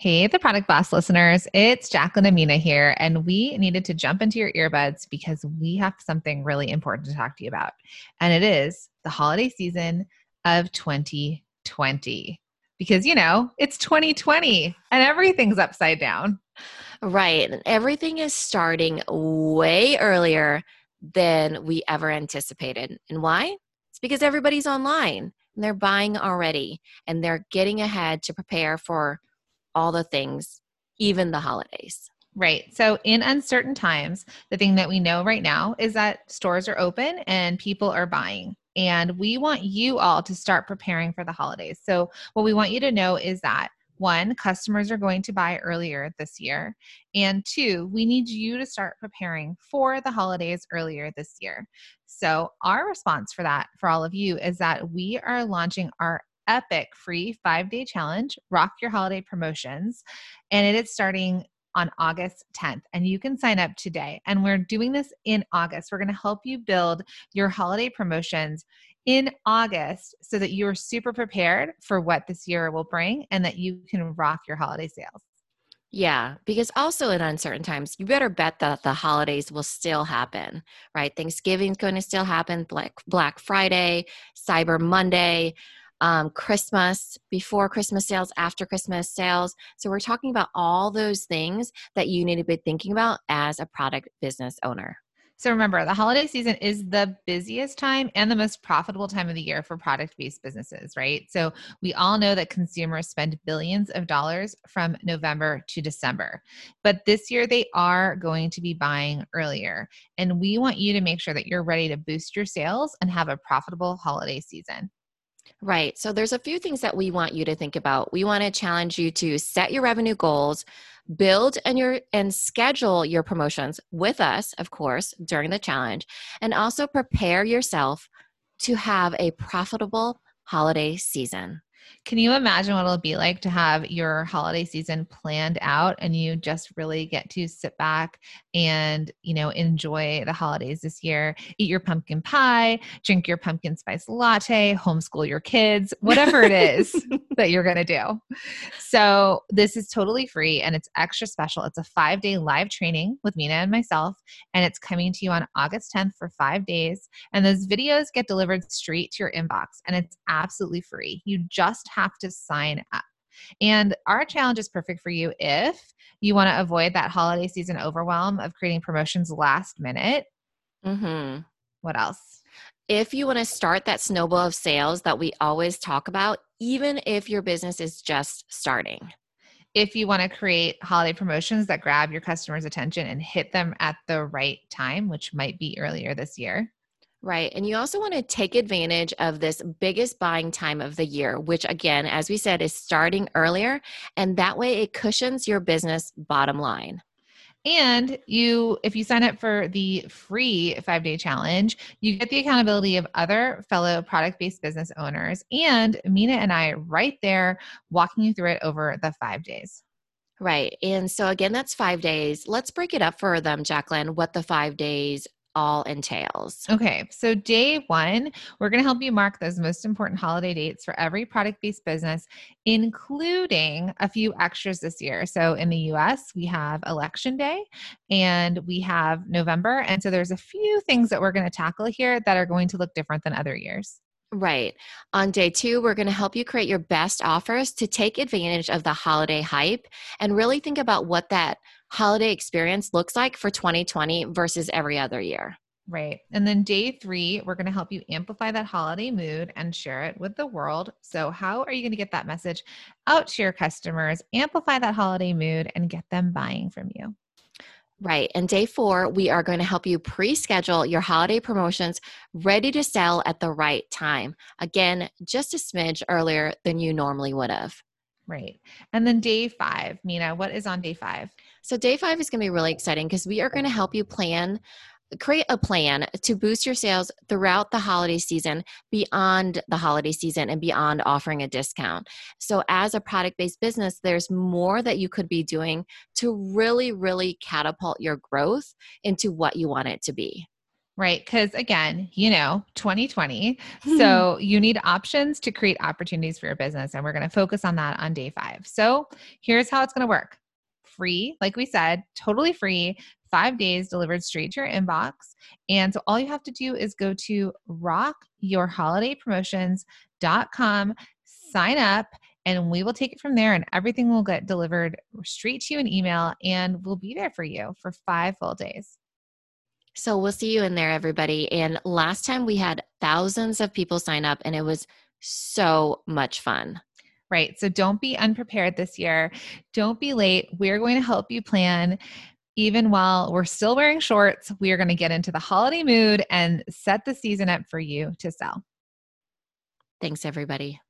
Hey, the Product Boss listeners, it's Jacqueline and Minna here, and we needed to jump into your earbuds because we have something really important to talk to you about. And it is the holiday season of 2020. Because, you know, it's 2020 and everything's upside down. Right. And everything is starting way earlier than we ever anticipated. And why? It's because everybody's online and they're buying already and they're getting ahead to prepare for all the things, even the holidays. Right. So, in uncertain times, the thing that we know right now is that stores are open and people are buying. And we want you all to start preparing for the holidays. So, what we want you to know is that one, customers are going to buy earlier this year. And two, we need you to start preparing for the holidays earlier this year. So, our response for that, for all of you, is that we are launching our epic free five day challenge, Rock Your Holiday Promotions. And it is starting on August 10th. And you can sign up today. And we're doing this in August. We're going to help you build your holiday promotions in August so that you're super prepared for what this year will bring and that you can rock your holiday sales. Yeah, because also in uncertain times, you better bet that the holidays will still happen, right? Thanksgiving's going to still happen, Black Black Friday, Cyber Monday, um, Christmas, before Christmas sales, after Christmas sales. So, we're talking about all those things that you need to be thinking about as a product business owner. So remember, the holiday season is the busiest time and the most profitable time of the year for product based businesses, right? So we all know that consumers spend billions of dollars from November to December. But this year they are going to be buying earlier. And we want you to make sure that you're ready to boost your sales and have a profitable holiday season. Right. So there's a few things that we want you to think about. We want to challenge you to set your revenue goals, build and your and schedule your promotions with us, of course, during the challenge, and also prepare yourself to have a profitable holiday season. Can you imagine what it'll be like to have your holiday season planned out and you just really get to sit back and, you know, enjoy the holidays this year? Eat your pumpkin pie, drink your pumpkin spice latte, homeschool your kids, whatever it is that you're going to do. So, this is totally free and it's extra special. It's a five day live training with Minna and myself, and it's coming to you on August 10th for five days. And those videos get delivered straight to your inbox, and it's absolutely free. You just have to sign up. And our challenge is perfect for you if you want to avoid that holiday season overwhelm of creating promotions last minute. Mm-hmm. What else? If you want to start that snowball of sales that we always talk about, even if your business is just starting. If you want to create holiday promotions that grab your customers' attention and hit them at the right time, which might be earlier this year. Right. And you also want to take advantage of this biggest buying time of the year, which again, as we said, is starting earlier. And that way it cushions your business bottom line. And you, if you sign up for the free five day challenge, you get the accountability of other fellow product based business owners and Minna and I right there walking you through it over the five days. Right. And so, again, that's five days. Let's break it up for them, Jacqueline, what the five days all entails. Okay, so day one, we're going to help you mark those most important holiday dates for every product based business, including a few extras this year. So in the US, we have Election Day and we have November. And so there's a few things that we're going to tackle here that are going to look different than other years. Right. On day two, we're going to help you create your best offers to take advantage of the holiday hype and really think about what that holiday experience looks like for 2020 versus every other year. Right. And then day three, we're going to help you amplify that holiday mood and share it with the world. So, how are you going to get that message out to your customers, amplify that holiday mood, and get them buying from you? Right. And day four, we are going to help you pre schedule your holiday promotions ready to sell at the right time. Again, just a smidge earlier than you normally would have. Right. And then day five, Minna, what is on day five? So, day five is going to be really exciting because we are going to help you plan create a plan to boost your sales throughout the holiday season beyond the holiday season and beyond offering a discount so as a product based business there's more that you could be doing to really really catapult your growth into what you want it to be Right. Because again, you know, 2020. so you need options to create opportunities for your business. And we're going to focus on that on day five. So here's how it's going to work free, like we said, totally free, five days delivered straight to your inbox. And so all you have to do is go to rockyourholidaypromotions.com, sign up, and we will take it from there and everything will get delivered straight to you in email and we'll be there for you for five full days. So we'll see you in there, everybody. And last time we had thousands of people sign up, and it was so much fun. Right. So don't be unprepared this year. Don't be late. We're going to help you plan. Even while we're still wearing shorts, we are going to get into the holiday mood and set the season up for you to sell. Thanks, everybody.